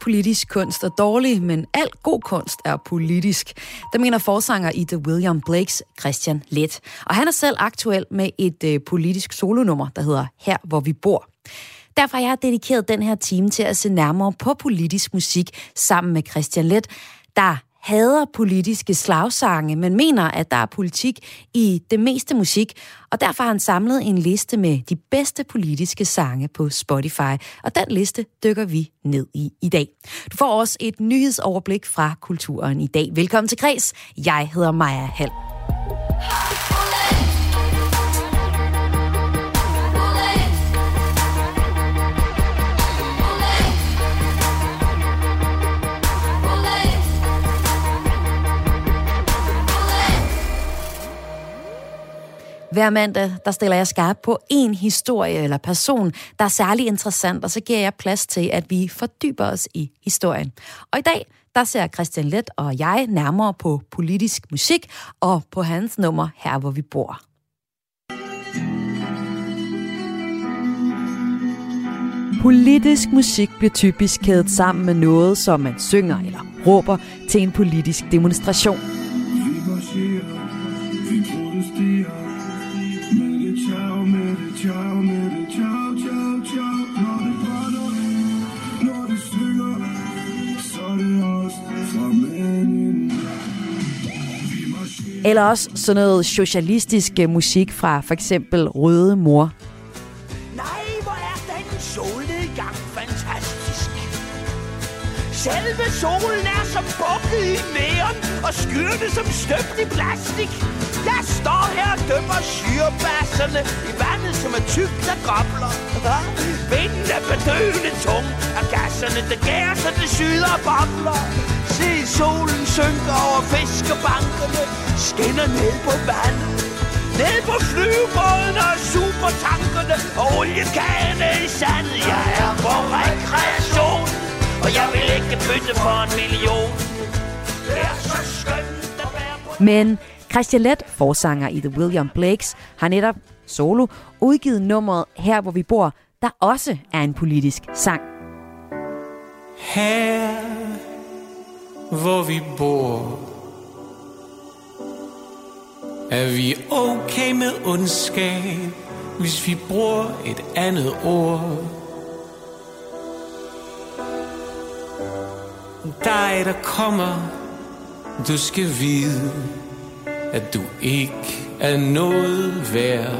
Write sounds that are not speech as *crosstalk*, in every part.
Politisk kunst er dårlig, men al god kunst er politisk. Det mener forsanger i The William Blakes Christian Let. Og han er selv aktuel med et øh, politisk solonummer, der hedder Her, hvor vi bor. Derfor har jeg dedikeret den her time til at se nærmere på politisk musik sammen med Christian Let, der hader politiske slagsange, men mener, at der er politik i det meste musik, og derfor har han samlet en liste med de bedste politiske sange på Spotify, og den liste dykker vi ned i i dag. Du får også et nyhedsoverblik fra kulturen i dag. Velkommen til Græs. Jeg hedder Maja Hall. Hver mandag, der stiller jeg skarp på en historie eller person, der er særlig interessant, og så giver jeg plads til, at vi fordyber os i historien. Og i dag, der ser Christian Let og jeg nærmere på politisk musik og på hans nummer her, hvor vi bor. Politisk musik bliver typisk kædet sammen med noget, som man synger eller råber til en politisk demonstration. Eller også sådan noget socialistisk øh, musik fra for eksempel Røde Mor. Nej, hvor er den solnedgang fantastisk. Selve solen er som bukket i neon, og skyerne som støbt i plastik. Jeg står her og dømmer syrebasserne i vandet, som er tykt af gobler. Vinden er bedøvende tung, og gasserne, der gærer, sig, det syder og bobler. Se solen synker over fiskebankerne, skinner ned på vandet. Ned på flyvebåden og supertankerne, og oliekagerne i sandet. Jeg er på rekreation, og jeg vil ikke bytte for en million. Det er så skønt at være på... Men Christian Lett, forsanger i The William Blakes, har netop solo udgivet nummeret Her hvor vi bor, der også er en politisk sang. Her, hvor vi bor, er vi okay med ondskab, hvis vi bruger et andet ord. Dig, der kommer, du skal vide, at du ikke er noget værd.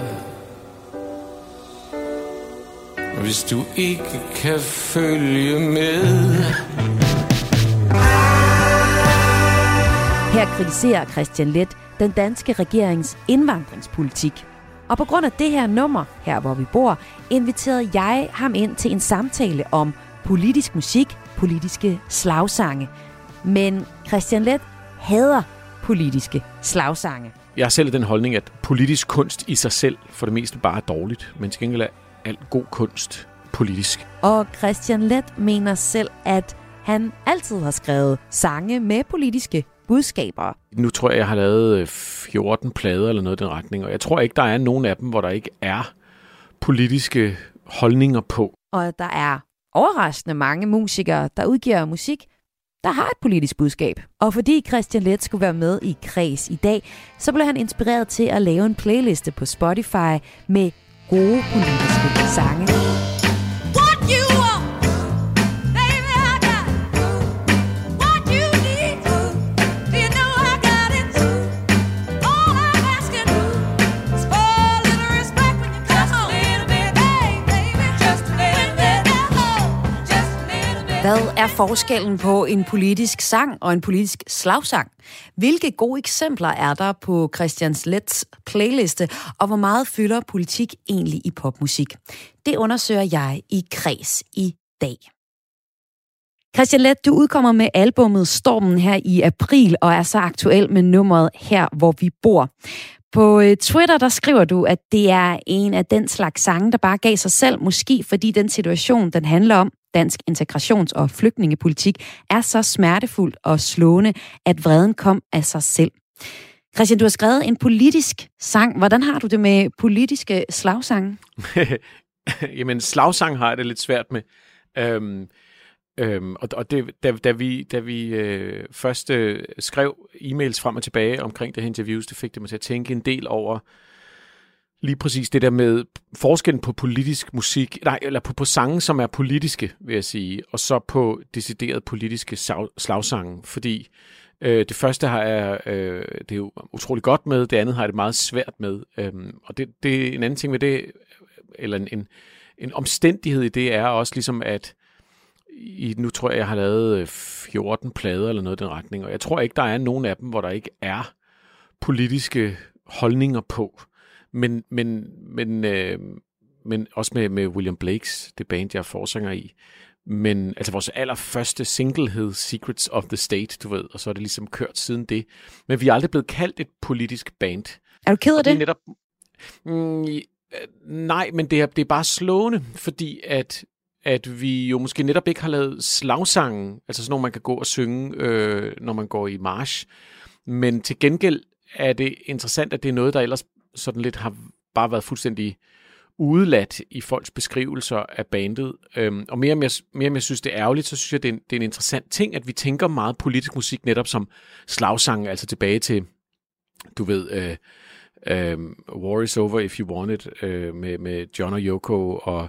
Hvis du ikke kan følge med. Her kritiserer Christian Let den danske regerings indvandringspolitik. Og på grund af det her nummer, her hvor vi bor, inviterede jeg ham ind til en samtale om politisk musik, politiske slagsange. Men Christian Let hader politiske slagsange. Jeg har selv den holdning, at politisk kunst i sig selv for det meste bare er dårligt, men til gengæld er alt god kunst politisk. Og Christian Let mener selv, at han altid har skrevet sange med politiske budskaber. Nu tror jeg, jeg har lavet 14 plader eller noget i den retning, og jeg tror ikke, der er nogen af dem, hvor der ikke er politiske holdninger på. Og der er overraskende mange musikere, der udgiver musik, der har et politisk budskab. Og fordi Christian Let skulle være med i Kreds i dag, så blev han inspireret til at lave en playliste på Spotify med gode politiske sange. Hvad er forskellen på en politisk sang og en politisk slagsang? Hvilke gode eksempler er der på Christian Lets playliste, og hvor meget fylder politik egentlig i popmusik? Det undersøger jeg i Kreds i dag. Christian Let, du udkommer med albummet Stormen her i april, og er så aktuel med nummeret Her, hvor vi bor. På øh, Twitter, der skriver du, at det er en af den slags sange, der bare gav sig selv, måske fordi den situation, den handler om, dansk integrations- og flygtningepolitik, er så smertefuld og slående, at vreden kom af sig selv. Christian, du har skrevet en politisk sang. Hvordan har du det med politiske slagsange? *laughs* Jamen, slagsang har jeg det lidt svært med. Øhm, øhm, og og det, da, da vi, da vi øh, først øh, skrev e-mails frem og tilbage omkring det her interviews, det fik det mig til at tænke en del over lige præcis det der med forskellen på politisk musik, nej, eller på, på sange, som er politiske, vil jeg sige, og så på decideret politiske slagsange, fordi øh, det første har jeg, øh, det er jo utrolig godt med, det andet har jeg det meget svært med, øhm, og det, det er en anden ting ved det, eller en, en, en omstændighed i det er også ligesom, at i, nu tror jeg, jeg har lavet øh, 14 plader eller noget i den retning, og jeg tror ikke, der er nogen af dem, hvor der ikke er politiske holdninger på. Men, men, men, øh, men også med, med William Blakes, det band, jeg er forsanger i. Men altså vores allerførste single hed Secrets of the State, du ved, og så er det ligesom kørt siden det. Men vi er aldrig blevet kaldt et politisk band. Er du ked af Og det er det? netop... Mm, øh, nej, men det er, det er bare slående, fordi at, at vi jo måske netop ikke har lavet slagsange, altså sådan nogle, man kan gå og synge, øh, når man går i march. Men til gengæld er det interessant, at det er noget, der ellers sådan lidt har bare været fuldstændig udeladt i folks beskrivelser af bandet. Øhm, og mere om, jeg, mere om jeg synes, det er ærgerligt, så synes jeg, det er, en, det er en interessant ting, at vi tænker meget politisk musik netop som slagsange, altså tilbage til, du ved, øh, øh, War is over if you want it, øh, med, med John og Yoko, og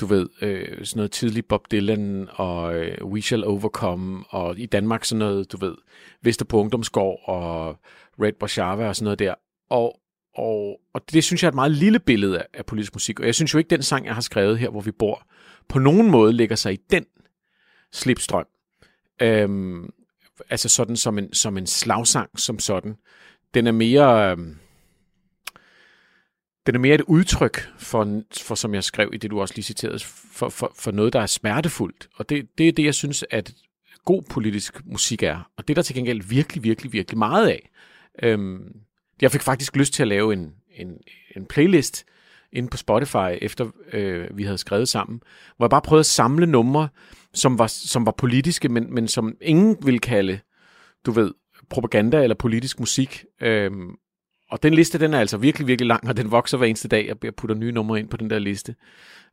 du ved, øh, sådan noget tidlig Bob Dylan, og øh, We Shall Overcome, og i Danmark sådan noget, du ved, Vesterbro Ungdomsgård, og Red Warszawa og sådan noget der. Og, og, og det synes jeg er et meget lille billede af, af politisk musik, og jeg synes jo ikke, den sang, jeg har skrevet her, hvor vi bor, på nogen måde lægger sig i den slipstrøm. Øhm, altså sådan som en, som en slagsang som sådan. Den er mere... Øhm, den er mere et udtryk for, for, som jeg skrev i det, du også lige citerede, for, for, for noget, der er smertefuldt. Og det, det er det, jeg synes, at god politisk musik er. Og det er der til gengæld virkelig, virkelig, virkelig meget af. Øhm, jeg fik faktisk lyst til at lave en, en, en playlist inde på Spotify, efter øh, vi havde skrevet sammen, hvor jeg bare prøvede at samle numre, som var, som var politiske, men, men som ingen ville kalde, du ved, propaganda eller politisk musik. Øhm, og den liste, den er altså virkelig, virkelig lang, og den vokser hver eneste dag. Jeg putter nye numre ind på den der liste.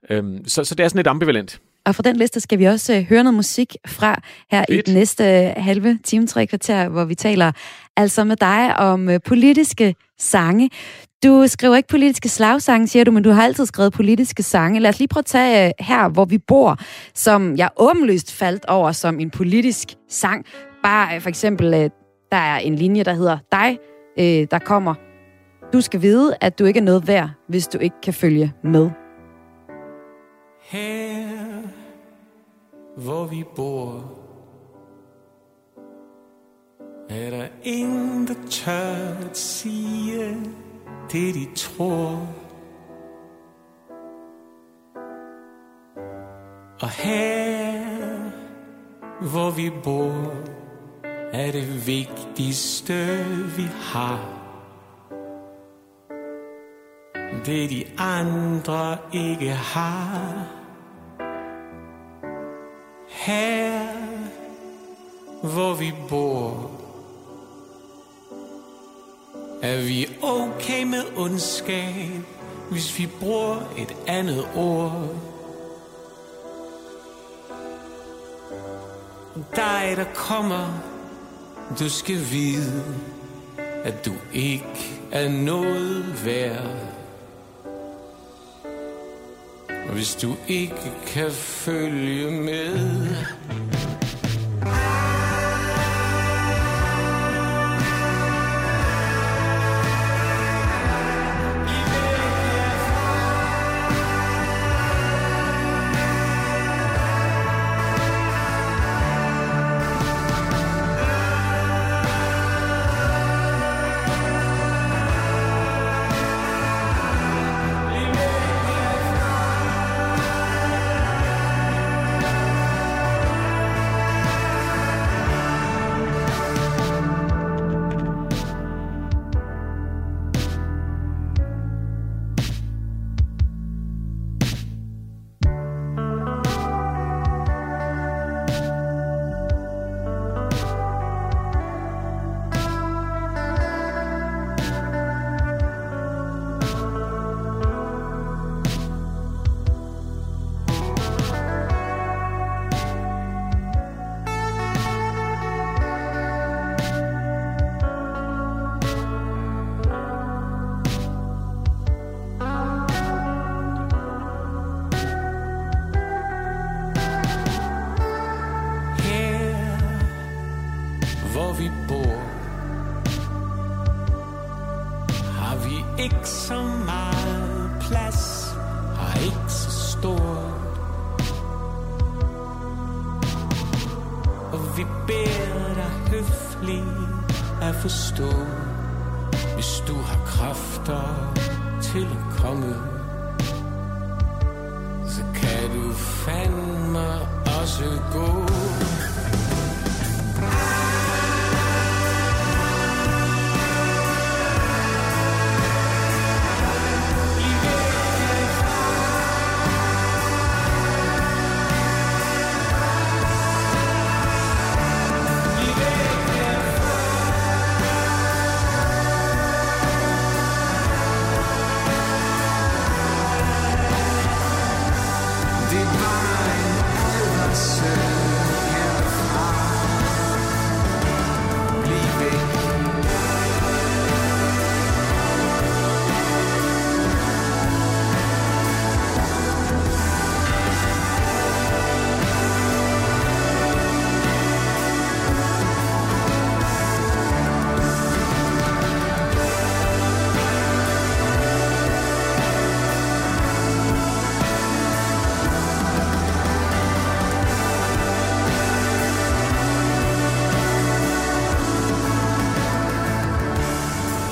Øhm, så, så det er sådan lidt ambivalent. Og fra den liste skal vi også øh, høre noget musik fra her Fedt. i den næste øh, halve time, tre kvarter, hvor vi taler altså med dig om øh, politiske sange. Du skriver ikke politiske slagsange, siger du, men du har altid skrevet politiske sange. Lad os lige prøve at tage her, hvor vi bor, som jeg åbenlyst faldt over som en politisk sang. Bare for eksempel, der er en linje, der hedder dig, der kommer. Du skal vide, at du ikke er noget værd, hvis du ikke kan følge med. Her, hvor vi bor, er der ingen, der tør at sige det, de tror. Og her, hvor vi bor, er det vigtigste, vi har. Det de andre ikke har. Her, hvor vi bor, er vi okay med ondskab, hvis vi bruger et andet ord. Dig, der kommer, du skal vide, at du ikke er noget værd. Hvis du ikke kan følge med.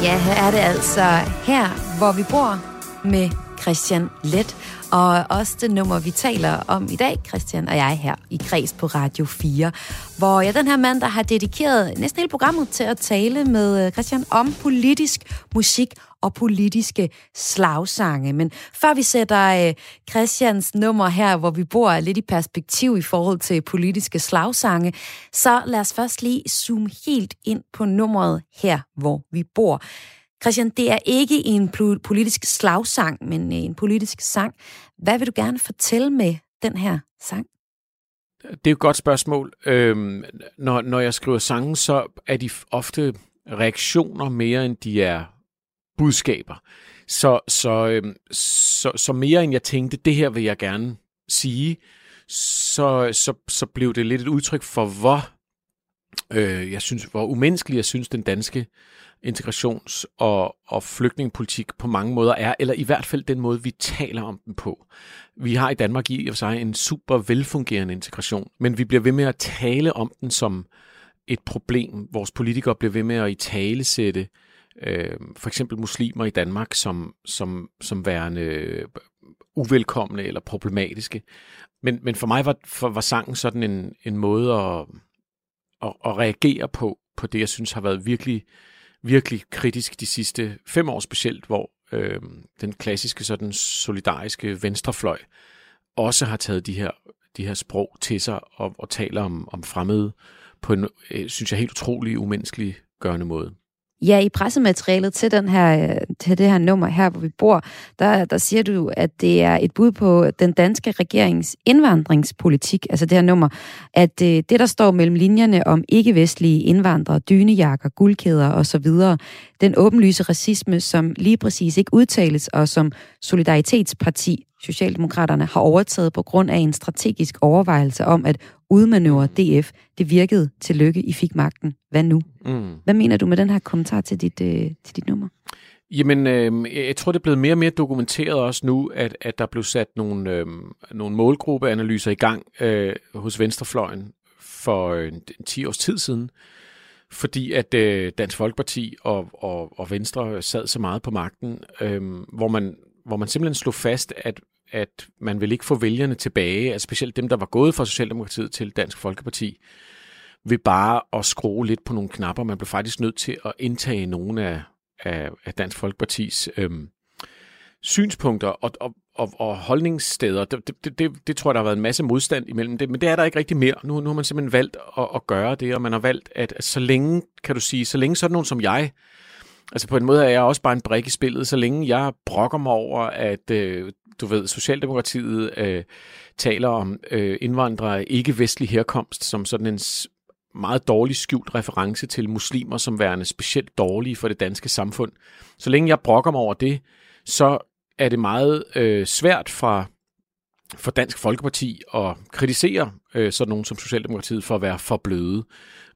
Ja, her er det altså her, hvor vi bor med Christian Let. Og også det nummer, vi taler om i dag, Christian og jeg her i Kreds på Radio 4. Hvor jeg den her mand, der har dedikeret næsten hele programmet til at tale med øh, Christian om politisk musik og politiske slagsange. Men før vi sætter øh, Christians nummer her, hvor vi bor lidt i perspektiv i forhold til politiske slagsange, så lad os først lige zoome helt ind på nummeret her, hvor vi bor. Christian, det er ikke en politisk slagsang, men en politisk sang. Hvad vil du gerne fortælle med den her sang? Det er et godt spørgsmål. Øhm, når, når jeg skriver sange, så er de ofte reaktioner mere, end de er budskaber. Så, så, øhm, så, så mere end jeg tænkte, det her vil jeg gerne sige, så, så, så blev det lidt et udtryk for, hvor, øh, jeg synes, hvor umenneskelig jeg synes, den danske integrations- og, og flygtningepolitik på mange måder er, eller i hvert fald den måde, vi taler om den på. Vi har i Danmark i og for sig en super velfungerende integration, men vi bliver ved med at tale om den som et problem. Vores politikere bliver ved med at i tale sætte øh, for eksempel muslimer i Danmark som, som, som værende øh, uvelkomne eller problematiske. Men, men for mig var, for, var sangen sådan en, en måde at, at, at reagere på, på det, jeg synes har været virkelig, virkelig kritisk de sidste fem år specielt, hvor øh, den klassiske sådan solidariske venstrefløj også har taget de her, de her sprog til sig og, og taler om, om fremmede på en, øh, synes jeg, helt utrolig umenneskelig gørende måde. Ja, i pressematerialet til, den her, til det her nummer her, hvor vi bor, der, der siger du, at det er et bud på den danske regerings indvandringspolitik, altså det her nummer, at øh, det, der står mellem linjerne om ikke-vestlige indvandrere, dynejakker, guldkæder osv., den åbenlyse racisme, som lige præcis ikke udtales, og som Solidaritetsparti, Socialdemokraterne, har overtaget på grund af en strategisk overvejelse om at udmanøvre DF. Det virkede til lykke, I fik magten. Hvad nu? Mm. Hvad mener du med den her kommentar til dit, øh, til dit nummer? Jamen, øh, jeg tror, det er blevet mere og mere dokumenteret også nu, at, at der blev sat nogle, øh, nogle målgruppeanalyser i gang øh, hos Venstrefløjen for øh, en 10 års tid siden, fordi at øh, Dansk Folkeparti og, og, og Venstre sad så meget på magten, øh, hvor, man, hvor man simpelthen slog fast, at, at man vil ikke få vælgerne tilbage, altså specielt dem, der var gået fra Socialdemokratiet til Dansk Folkeparti, ved bare at skrue lidt på nogle knapper. Man blev faktisk nødt til at indtage nogle af, af, af Dansk Folkepartis øhm, synspunkter og, og, og, og holdningssteder. Det, det, det, det tror jeg, der har været en masse modstand imellem det, men det er der ikke rigtig mere. Nu, nu har man simpelthen valgt at, at gøre det, og man har valgt, at, at så længe, kan du sige, så længe sådan nogen som jeg, altså på en måde er jeg også bare en brik i spillet, så længe jeg brokker mig over, at øh, du ved, Socialdemokratiet øh, taler om øh, indvandrere af ikke-vestlig herkomst som sådan en meget dårlig skjult reference til muslimer som værende specielt dårlige for det danske samfund. Så længe jeg brokker mig over det, så er det meget øh, svært fra for Dansk Folkeparti at kritisere øh, sådan nogen som Socialdemokratiet for at være for bløde.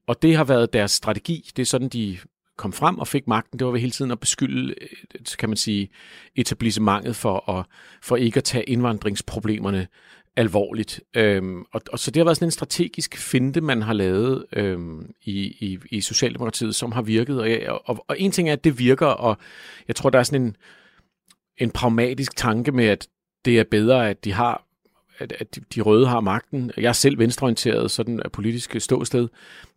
Og det har været deres strategi. Det er sådan, de kom frem og fik magten, det var ved hele tiden at beskylde, øh, kan man sige, etablissementet for, at, for ikke at tage indvandringsproblemerne alvorligt. Øhm, og, og så det har været sådan en strategisk finte, man har lavet øhm, i, i, i Socialdemokratiet, som har virket. Og, og, og en ting er, at det virker, og jeg tror, der er sådan en, en pragmatisk tanke med, at det er bedre, at de har at, at de- de røde har magten. Jeg er selv venstreorienteret, sådan er politisk ståsted.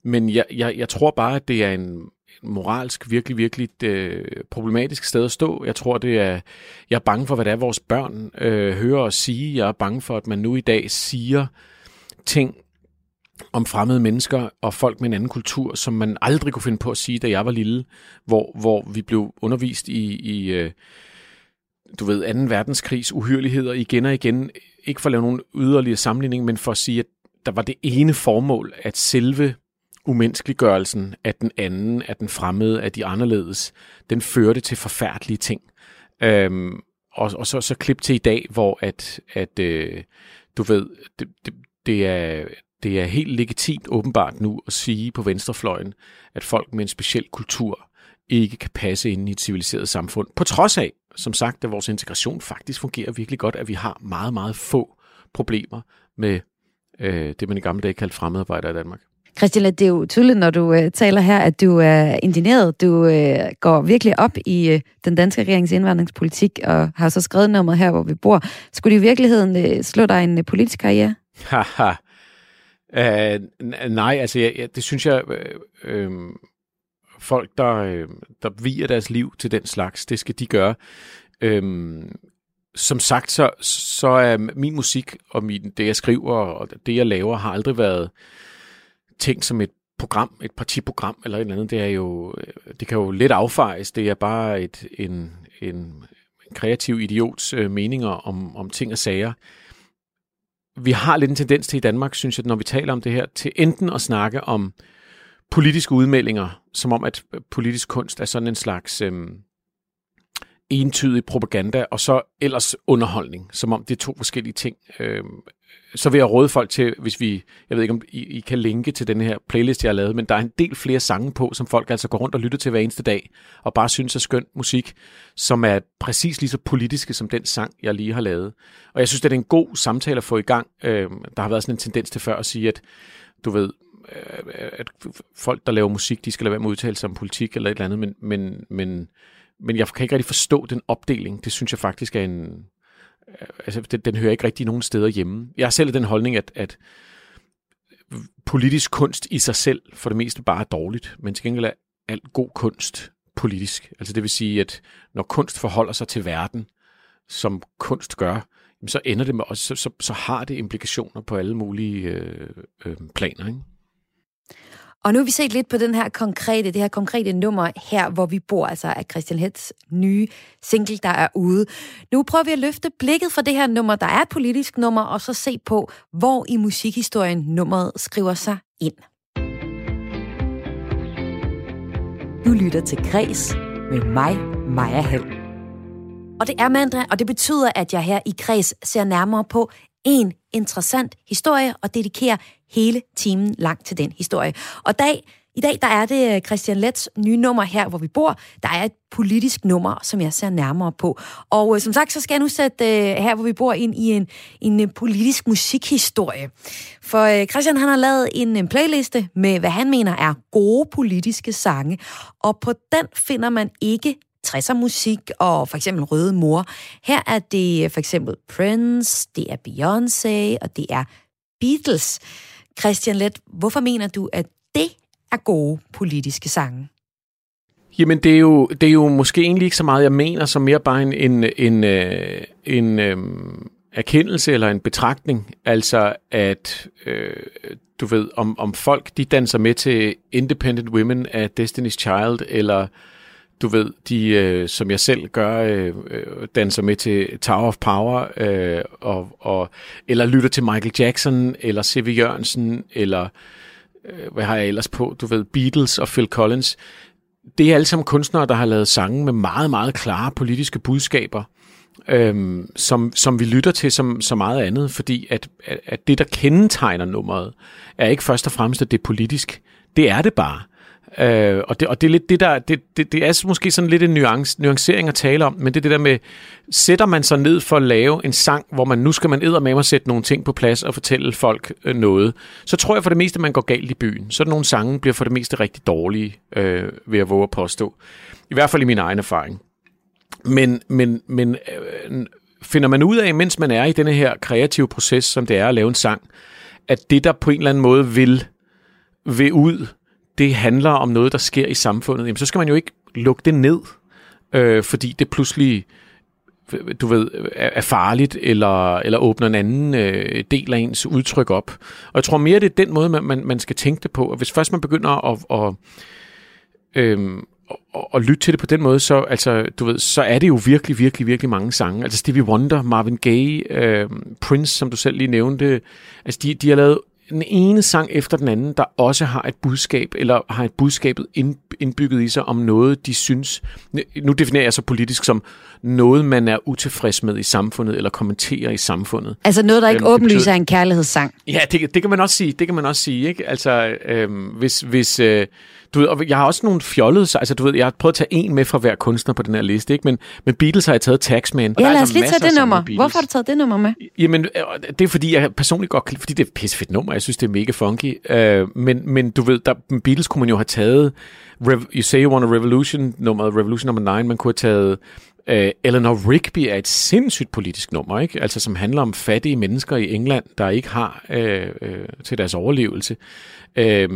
Men jeg, jeg, jeg tror bare, at det er en moralsk virkelig, virkelig øh, problematisk sted at stå. Jeg tror, det er... Jeg er bange for, hvad det er, vores børn øh, hører og sige. Jeg er bange for, at man nu i dag siger ting om fremmede mennesker og folk med en anden kultur, som man aldrig kunne finde på at sige, da jeg var lille, hvor, hvor vi blev undervist i, i øh, du ved, 2. verdenskrigs uhyreligheder igen og igen. Ikke for at lave nogen yderligere sammenligning, men for at sige, at der var det ene formål, at selve umenneskeliggørelsen af den anden, af den fremmede, af de anderledes, den førte til forfærdelige ting. Øhm, og, og så, så klip til i dag, hvor at, at øh, du ved, det, det, det, er, det er helt legitimt åbenbart nu at sige på venstrefløjen, at folk med en speciel kultur ikke kan passe ind i et civiliseret samfund. På trods af, som sagt, at vores integration faktisk fungerer virkelig godt, at vi har meget, meget få problemer med øh, det, man i gamle dage kaldte fremmedarbejdere i Danmark. Christian, det er jo tydeligt, når du øh, taler her, at du er indineret. Du øh, går virkelig op i øh, den danske regerings indvandringspolitik, og har så skrevet nummeret her, hvor vi bor. Skulle du i virkeligheden øh, slå dig en øh, politisk karriere? Haha. *laughs* Uh, nej, altså jeg, jeg, det synes jeg, øh, øh, folk, der, øh, der viger deres liv til den slags, det skal de gøre. Øh, som sagt, så, så er min musik og min, det, jeg skriver og det, jeg laver, har aldrig været ting som et program, et partiprogram eller et eller andet. Det er jo, øh, det kan jo lidt affejes. Det er bare et, en, en, en kreativ idiots øh, meninger om, om ting og sager vi har lidt en tendens til i Danmark, synes jeg, når vi taler om det her, til enten at snakke om politiske udmeldinger, som om at øh, politisk kunst er sådan en slags øh, entydig propaganda, og så ellers underholdning, som om det er to forskellige ting. Øh, så vil jeg råde folk til, hvis vi, jeg ved ikke om I, I kan linke til den her playlist, jeg har lavet, men der er en del flere sange på, som folk altså går rundt og lytter til hver eneste dag, og bare synes er skøn musik, som er præcis lige så politiske som den sang, jeg lige har lavet. Og jeg synes, det er en god samtale at få i gang. Øh, der har været sådan en tendens til før at sige, at du ved, øh, at folk, der laver musik, de skal lade være med at udtale sig om politik eller et eller andet, men, men, men, men jeg kan ikke rigtig forstå den opdeling. Det synes jeg faktisk er en... Altså, den, den hører ikke rigtig nogen steder hjemme. Jeg har selv den holdning, at, at politisk kunst i sig selv for det meste bare er dårligt, men til gengæld er alt god kunst politisk. Altså det vil sige, at når kunst forholder sig til verden, som kunst gør, så ender det med også, så, så, så har det implikationer på alle mulige øh, øh, planer. Ikke? Og nu har vi set lidt på den her konkrete, det her konkrete nummer her, hvor vi bor, altså af Christian Hets nye single, der er ude. Nu prøver vi at løfte blikket fra det her nummer, der er et politisk nummer, og så se på, hvor i musikhistorien nummeret skriver sig ind. Du lytter til Græs med mig, Maja Hall. Og det er mandag, og det betyder, at jeg her i Kreds ser nærmere på en interessant historie og dedikerer hele timen lang til den historie. Og dag, i dag der er det øh, Christian Lets nye nummer her, hvor vi bor. Der er et politisk nummer, som jeg ser nærmere på. Og øh, som sagt, så skal jeg nu sætte øh, her, hvor vi bor, ind i en, en øh, politisk musikhistorie. For øh, Christian han har lavet en, en playliste med, hvad han mener er gode politiske sange. Og på den finder man ikke 60'er musik og for eksempel Røde Mor. Her er det øh, for eksempel Prince, det er Beyoncé og det er Beatles. Christian Let, hvorfor mener du, at det er gode politiske sange? Jamen, det er, jo, det er jo måske egentlig ikke så meget, jeg mener, som mere bare en, en, en, øh, en øh, erkendelse eller en betragtning. Altså, at øh, du ved, om, om folk de danser med til Independent Women af Destiny's Child, eller du ved, de, øh, som jeg selv gør, øh, øh, danser med til Tower of Power, øh, og, og, eller lytter til Michael Jackson, eller C.V. Jørgensen, eller øh, hvad har jeg ellers på, du ved, Beatles og Phil Collins. Det er alle sammen kunstnere, der har lavet sange med meget, meget klare politiske budskaber, øh, som, som vi lytter til som som meget andet, fordi at, at, at det, der kendetegner nummeret, er ikke først og fremmest, at det er politisk. Det er det bare. Øh, og, det, og det er lidt det der, det, det, det er måske sådan lidt en nuance, nuancering at tale om, men det er det der med, sætter man sig ned for at lave en sang, hvor man nu skal man med at sætte nogle ting på plads og fortælle folk øh, noget, så tror jeg for det meste, man går galt i byen. Så nogle sange bliver for det meste rigtig dårlige, øh, ved at våge at påstå. I hvert fald i min egen erfaring. Men, men, men øh, finder man ud af, mens man er i denne her kreative proces, som det er at lave en sang, at det, der på en eller anden måde vil, vil ud, det handler om noget, der sker i samfundet, jamen, så skal man jo ikke lukke det ned, øh, fordi det pludselig du ved, er farligt, eller, eller åbner en anden øh, del af ens udtryk op. Og jeg tror mere, det er den måde, man, man, man skal tænke det på. Og hvis først man begynder at, at, øhm, at, at lytte til det på den måde, så, altså, du ved, så er det jo virkelig, virkelig, virkelig mange sange. Altså Stevie Wonder, Marvin Gaye, øh, Prince, som du selv lige nævnte, altså de, de har lavet den ene sang efter den anden, der også har et budskab, eller har et budskabet ind, indbygget i sig om noget, de synes, nu definerer jeg så politisk som noget, man er utilfreds med i samfundet, eller kommenterer i samfundet. Altså noget, der ikke Øhm, åbenlyst betyder- er en kærlighedssang. Ja, det, det kan man også sige. Det kan man også sige, ikke? Altså, øhm, hvis, hvis øh, du ved, og jeg har også nogle fjollede, så- altså du ved, jeg har prøvet at tage en med fra hver kunstner på den her liste, ikke? Men, men Beatles har jeg taget Taxman. Ja, lad os lige tage det nummer. Hvorfor har du taget det nummer med? Jamen, øh, det er fordi, jeg personligt godt kan fordi det er et pissefedt nummer. Jeg synes, det er mega funky. Øh, men, men du ved, der, Beatles kunne man jo have taget Rev, You Say You Want a Revolution, nummeret Revolution nummer 9. Man kunne have taget øh, Eleanor Rigby er et sindssygt politisk nummer, ikke? Altså, som handler om fattige mennesker i England, der ikke har øh, øh, til deres overlevelse. Øh,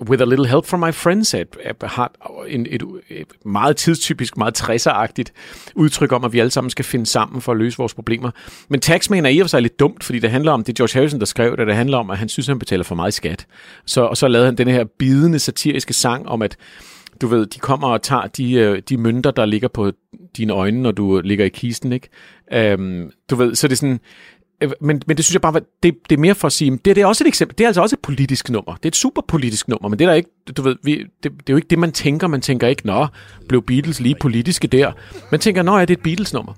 With a Little Help from My Friends er, et, har en, et, et meget tidstypisk, meget 60'er-agtigt udtryk om, at vi alle sammen skal finde sammen for at løse vores problemer. Men Taxman er i og for sig lidt dumt, fordi det handler om, det er George Harrison, der skrev det, det handler om, at han synes, at han betaler for meget i skat. Så, og så lavede han den her bidende satiriske sang om, at du ved, de kommer og tager de, øh, de mønter, der ligger på dine øjne, når du ligger i kisten, ikke? Øhm, du ved, så det er sådan... Øh, men, men det synes jeg bare, det, det er mere for at sige, det, det er også et eksempel, det er altså også et politisk nummer. Det er et super politisk nummer, men det er der ikke, du ved, vi, det, det er jo ikke det, man tænker. Man tænker ikke, nå, blev Beatles lige politiske der. Man tænker, nå, er det et Beatles-nummer?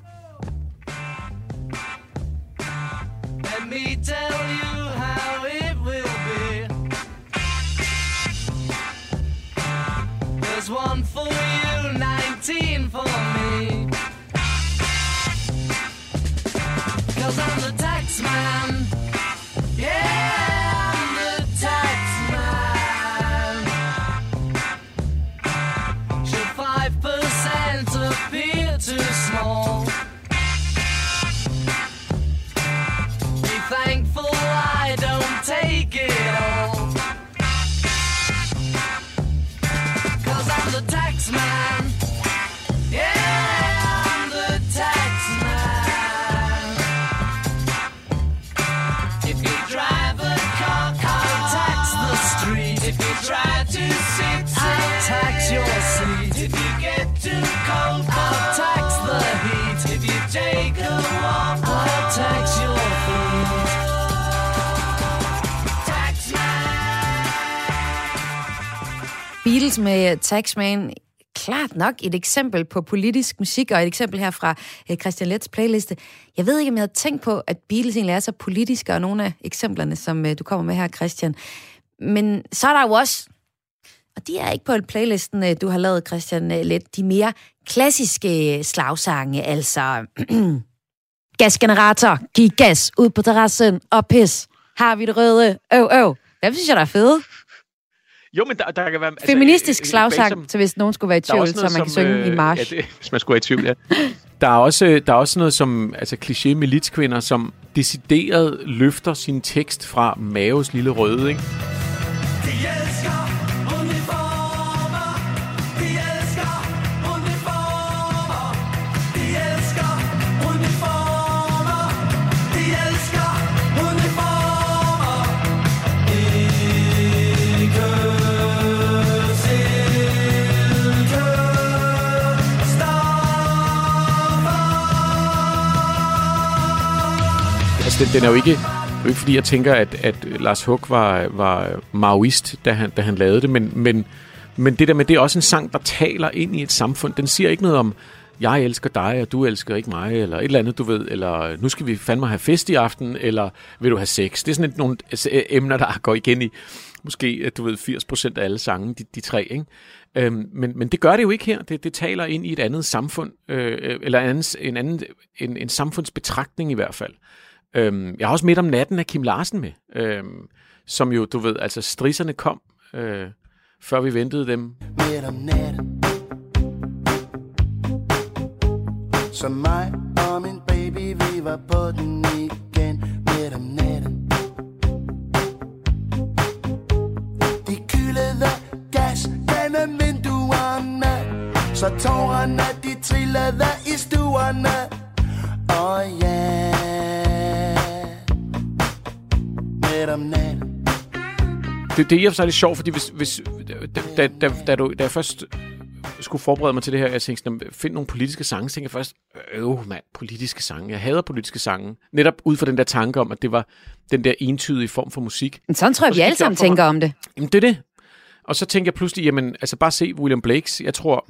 Beatles med Taxman. Klart nok et eksempel på politisk musik, og et eksempel her fra øh, Christian Lets playliste. Jeg ved ikke, om jeg havde tænkt på, at Beatles egentlig er så politiske, og nogle af eksemplerne, som øh, du kommer med her, Christian. Men så er der jo også, og de er ikke på playlisten, øh, du har lavet, Christian Let, de mere klassiske slagsange, altså *clears throat* gasgenerator, giv gas ud på terrassen og pis. Har vi det røde? Øv, øv. Dem synes jeg, der er fede. Jo, men der, der kan være... Feministisk altså, slagsang, så hvis nogen skulle være i tvivl, så man kan som, synge i øh, march. Ja, det, hvis man skulle være i tvivl, ja. Der er også, der er også noget som altså kliché militskvinder, som decideret løfter sin tekst fra Maves lille røde, ikke? De Altså, den, den er jo ikke... Det er jo ikke fordi, jeg tænker, at, at Lars Hug var, var maoist, da han, da han lavede det, men, men, men det der med, det er også en sang, der taler ind i et samfund. Den siger ikke noget om, jeg elsker dig, og du elsker ikke mig, eller et eller andet, du ved, eller nu skal vi fandme have fest i aften, eller vil du have sex? Det er sådan et, nogle altså, øh, emner, der går igen i, måske, at du ved, 80% af alle sange, de, de tre, ikke? Øhm, men, men det gør det jo ikke her. Det, det taler ind i et andet samfund, øh, øh eller en anden, en, anden en, en samfundsbetragtning i hvert fald. Øhm, jeg har også midt om natten af Kim Larsen med, øhm, som jo, du ved, altså strisserne kom, øh, før vi ventede dem. midt om natten. Som mig og min baby, vi var på den igen. Midt om natten. De kyldede gas gennem vinduerne. Så tårerne de trillede i stuerne. Og oh, ja. yeah. Midt om natten Det, det er i og for sig lidt sjovt, fordi hvis, hvis, da, da, da, du, da jeg først skulle forberede mig til det her, jeg tænkte, sådan, find nogle politiske sange, så tænkte jeg først, øh mand, politiske sange. Jeg hader politiske sange. Netop ud fra den der tanke om, at det var den der entydige form for musik. Men sådan tror jeg, Og vi så alle sammen mig- tænker om det. Jamen, det er det. Og så tænkte jeg pludselig, jamen, altså bare se William Blakes. Jeg tror,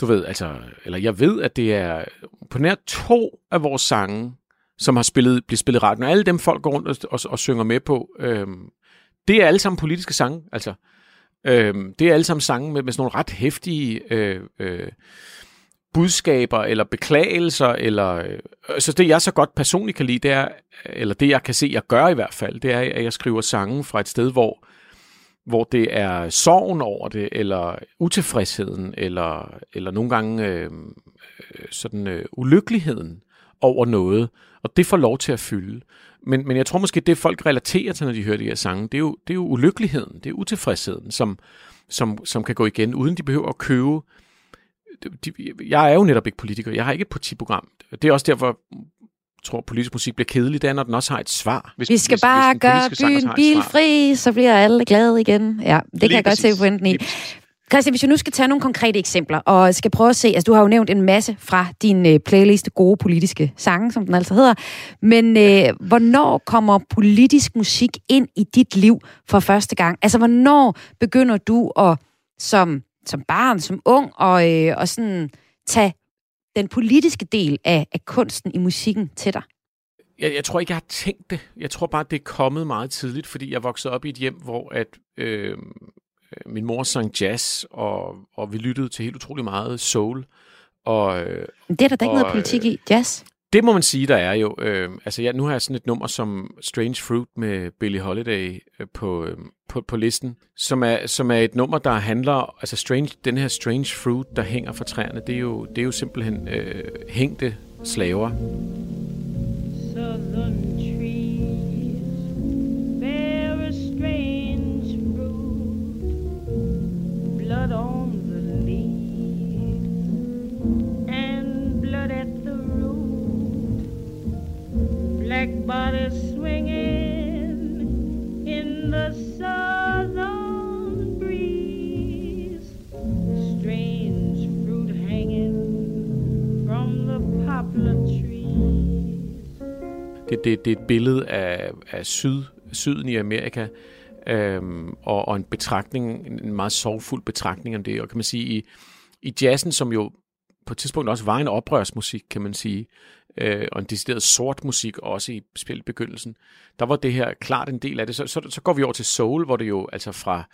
du ved, altså, eller jeg ved, at det er på nær to af vores sange, som har spillet, bliver spillet radio. Og alle dem, folk går rundt og, og, og synger med på, øhm, det er alle sammen politiske sange, altså. Øhm, det er alle sammen sange med, med sådan nogle ret hæftige øh, øh, budskaber eller beklagelser, eller øh, så det jeg så godt personligt kan lide, det er, eller det jeg kan se, jeg gør i hvert fald, det er, at jeg skriver sange fra et sted, hvor hvor det er sorgen over det, eller utilfredsheden, eller, eller nogle gange øh, øh, sådan øh, ulykkeligheden over noget, og det får lov til at fylde. Men, men jeg tror måske, det folk relaterer til, når de hører de her sange, det er jo, det er jo ulykkeligheden, det er utilfredsheden, som, som, som kan gå igen, uden de behøver at købe. De, jeg er jo netop ikke politiker, jeg har ikke et partiprogram. Det er også derfor, jeg tror, politisk musik bliver kedelig, det er, når den også har et svar. Hvis, Vi skal bare den gøre byen bilfri, så bliver alle glade igen. Ja, det kan Lige jeg godt se præcis. pointen i. Christian, hvis vi nu skal tage nogle konkrete eksempler, og skal prøve at se, altså du har jo nævnt en masse fra din øh, playlist gode politiske sange, som den altså hedder, men øh, hvornår kommer politisk musik ind i dit liv for første gang? Altså, hvornår begynder du at, som, som barn, som ung, og, øh, og sådan tage den politiske del af, af kunsten i musikken til dig? Jeg, jeg tror ikke, jeg har tænkt det. Jeg tror bare, det er kommet meget tidligt, fordi jeg voksede op i et hjem, hvor at, øh, min mor sang jazz, og, og vi lyttede til helt utrolig meget soul. Og øh, Det er der da ikke Og, noget politik i. Jazz? det må man sige, der er jo. Øh, altså, jeg, nu har jeg sådan et nummer som Strange Fruit med Billie Holiday øh, på, øh, på, på listen, som er, som er et nummer, der handler... Altså, strange, den her Strange Fruit, der hænger fra træerne, det er jo, det er jo simpelthen øh, hængte slaver. southern blood on the leaves and blood at the root, black bodies swinging in the southern breeze, strange fruit hanging from the poplar trees. Det, det, det er et billede af, af syd, syden i Amerika, øhm, og, og en betragtning, en meget sorgfuld betragtning om det. Og kan man sige, i, i jazzen, som jo på et tidspunkt også var en oprørsmusik, kan man sige, øh, og en decideret sort musik, også i specielt begyndelsen, der var det her klart en del af det. Så, så, så går vi over til soul, hvor det jo altså fra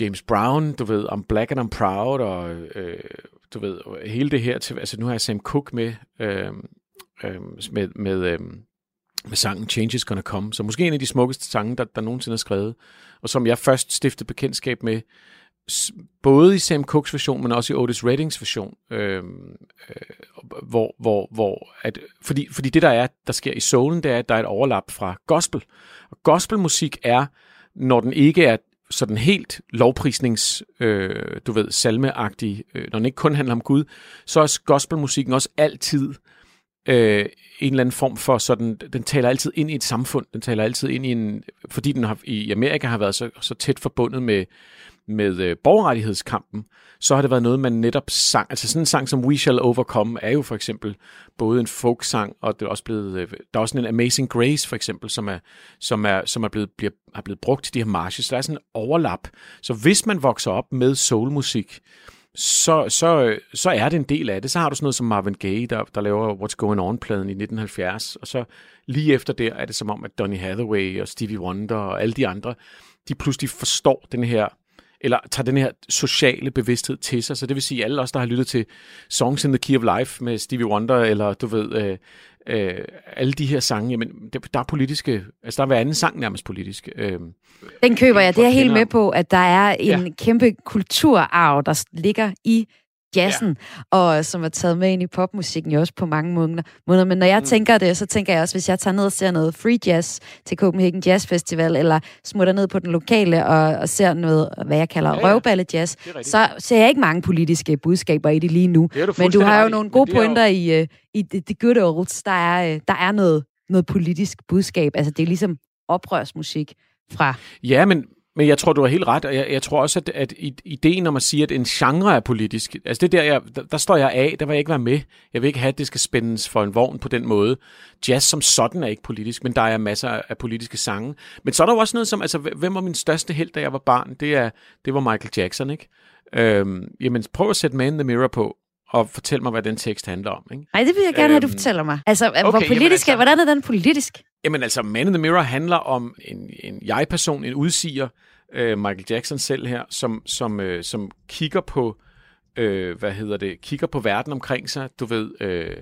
James Brown, du ved, I'm Black and I'm Proud, og øh, du ved, hele det her til, altså nu har jeg Sam Cooke med, øh, øh, med, med, øh, med sangen Change is Gonna Come, så måske en af de smukkeste sange, der, der nogensinde er skrevet, og som jeg først stiftede bekendtskab med, både i Sam Cooks version, men også i Otis Reddings version, øh, øh, hvor, hvor, hvor at, fordi, fordi det der er, der sker i soulen, det er, at der er et overlap fra gospel. Og gospelmusik er, når den ikke er sådan helt lovprisnings, øh, du ved, salmeagtig, øh, når den ikke kun handler om Gud, så er gospelmusikken også altid øh, Øh, en eller anden form for sådan, den taler altid ind i et samfund, den taler altid ind i en, fordi den har, i Amerika har været så, så tæt forbundet med, med øh, borgerrettighedskampen, så har det været noget, man netop sang. Altså sådan en sang som We Shall Overcome er jo for eksempel både en folksang, og det er også blevet, øh, der er også en Amazing Grace for eksempel, som er, som er, som er blevet, bliver, er blevet brugt til de her marches. Der er sådan en overlap. Så hvis man vokser op med soulmusik, så, så, så er det en del af det. Så har du sådan noget som Marvin Gaye, der, der laver What's Going On-pladen i 1970, og så lige efter der er det som om, at Donny Hathaway og Stevie Wonder og alle de andre de pludselig forstår den her, eller tager den her sociale bevidsthed til sig. Så det vil sige, alle os, der har lyttet til Songs in the Key of Life med Stevie Wonder, eller du ved, øh, øh, alle de her sange, jamen, der, der er politiske, altså der er hver anden sang nærmest politisk. Øh, Den køber jeg. Det er jeg helt med på, at der er en Ja. kæmpe kulturarv, der ligger i jazzen, ja. og som er taget med ind i popmusikken jo også på mange måneder. Men når jeg mm. tænker det, så tænker jeg også, hvis jeg tager ned og ser noget free jazz til Copenhagen Jazz Festival, eller smutter ned på den lokale og, og ser noget, hvad jeg kalder Ja, ja, røvballe jazz, så ser jeg ikke mange politiske budskaber i det lige nu. Det du Men du har jo nogle gode det er jo- pointer i, øh, i the, the good olds. Der er, øh, der er noget, noget politisk budskab. Altså, det er ligesom oprørsmusik fra... Ja, men, men jeg tror, du har helt ret, og jeg, jeg tror også, at, at ideen om at sige, at en genre er politisk, altså det der, jeg, der, der står jeg af, der vil jeg ikke være med. Jeg vil ikke have, at det skal spændes for en vogn på den måde. Jazz som sådan er ikke politisk, men der er masser af politiske sange. Men så er der jo også noget som, altså hvem var min største held, da jeg var barn? Det, er, det var Michael Jackson, ikke? Øhm, jamen, prøv at sætte Man in the Mirror på, og fortæl mig, hvad den tekst handler om, ikke? Nej, det vil jeg gerne have, du Øhm, fortæller mig. Altså, okay, hvor politisk, jamen altså... altså- hvordan er den politisk? Jamen altså, Man in the Mirror handler om en, en jeg-person, en udsiger, øh, Michael Jackson selv her, som, som, øh, som kigger på, øh, hvad hedder det, kigger på verden omkring sig. Du ved, øh,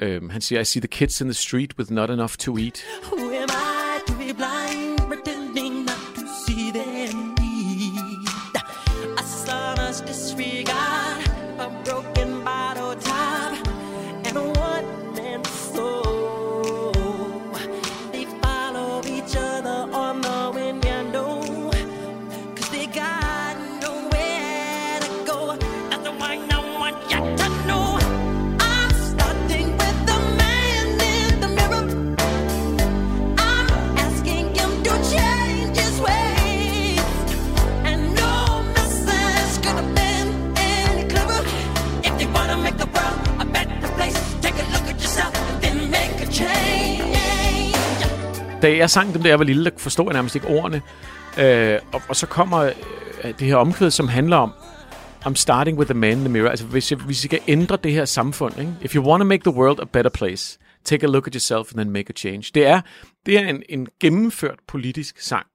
øh, han siger, I see the kids in the street with not enough to eat. Who am I Da jeg sang dem, da jeg var lille, der forstod jeg nærmest ikke ordene. Øh, og, og så kommer øh, det her omkvæd, som handler om, I'm starting with the man in the mirror. Altså, hvis, jeg, hvis vi skal ændre det her samfund, ikke? if you want to make the world a better place, take a look at yourself and then make a change. Det er, det er en, en gennemført politisk sang.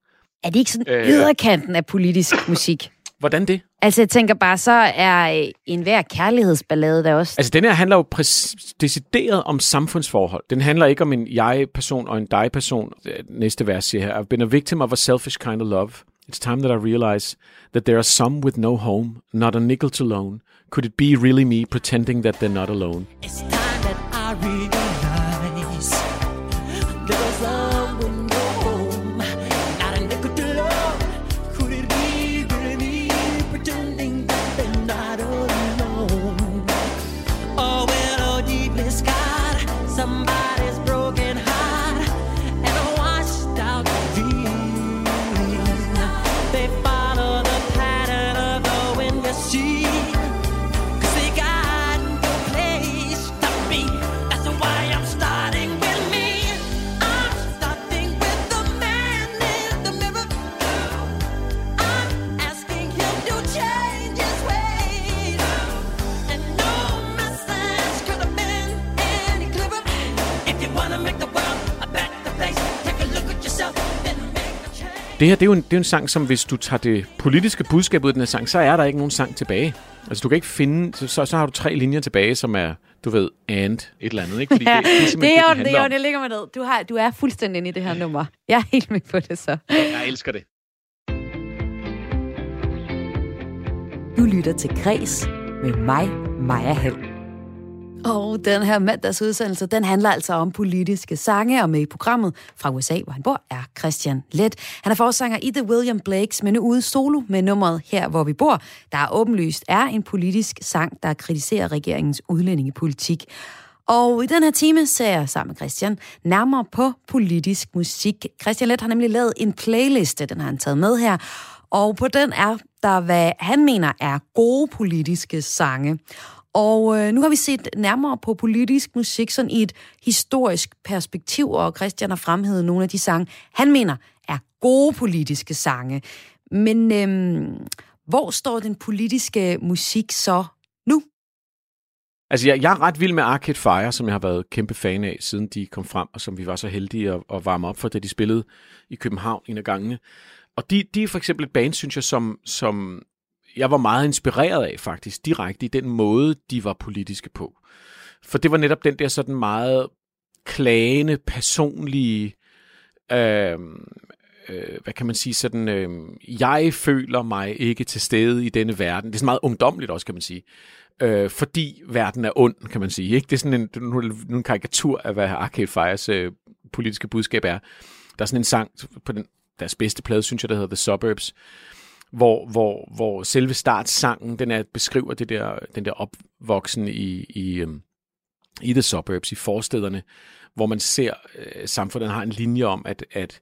Er det ikke sådan Øh. yderkanten af politisk musik? Hvordan det? Altså, jeg tænker bare, så er øh, enhver kærlighedsballade der også... Altså, den her handler jo decideret om samfundsforhold. Den handler ikke om en jeg-person og en dig-person. Næste vers siger her, I've been a victim of a selfish kind of love. It's time that I realize that there are some with no home, not a nickel to loan. Could it be really me pretending that they're not alone? It's time that I realize there's some Det her, det er, jo en, det er jo en sang, som hvis du tager det politiske budskab ud af den her sang, så er der ikke nogen sang tilbage. Altså, du kan ikke finde... Så, så, har du tre linjer tilbage, som er, du ved, and et eller andet, ikke? Fordi det, det er det er jo det, er jo, det ligger med ned. Du, har, du er fuldstændig inde i det her nummer. Jeg er helt med på det så. Jeg elsker det. Du lytter til Græs med mig, Maja Hall. Og den her mandags udsendelse, den handler altså om politiske sange, og med i programmet fra USA, hvor han bor, er Christian Let. Han er forsanger i The William Blakes, men nu ude solo med nummeret Her, hvor vi bor, der åbenlyst er en politisk sang, der kritiserer regeringens udlændingepolitik. Og i den her time ser jeg sammen med Christian nærmere på politisk musik. Christian Let har nemlig lavet en playliste, den har han taget med her, og på den er der, hvad han mener er gode politiske sange. Og øh, nu har vi set nærmere på politisk musik sådan i et historisk perspektiv, og Christian har fremhævet nogle af de sange, han mener er gode politiske sange. Men øh, hvor står den politiske musik så nu? Altså, jeg, jeg er ret vild med Arcade Fire, som jeg har været kæmpe fan af, siden de kom frem, og som vi var så heldige at, at varme op for, da de spillede i København en af gangene. og de, de er for eksempel et band, synes jeg, som, som jeg var meget inspireret af faktisk, direkte i den måde, de var politiske på. For det var netop den der sådan meget klagende, personlige, øh, øh, hvad kan man sige, sådan, øh, jeg føler mig ikke til stede i denne verden. Det er sådan meget ungdomligt også, kan man sige. Øh, fordi verden er ond, kan man sige. Ikke? Det er sådan en, nu, en karikatur af, hvad Arcade Fires øh, politiske budskab er. Der er sådan en sang på den, deres bedste plade, synes jeg, der hedder The Suburbs, hvor, hvor, hvor selve startsangen, den er, beskriver det der, den der opvoksen i, i, øhm, i The Suburbs, i forstederne, hvor man ser, øh, samfundet har en linje om, at, at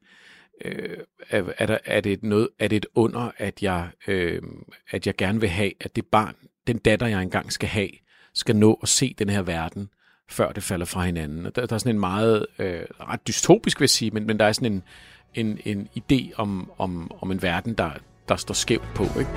øh, er, er, der, er, det noget, er det et under, at jeg, øh, at jeg gerne vil have, at det barn, den datter, jeg engang skal have, skal nå at se den her verden, før det falder fra hinanden. Og der, der er sådan en meget, øh, ret dystopisk vil jeg sige, men, men der er sådan en, en, en idé om, om, om en verden, der, der står skævt på. Ikke?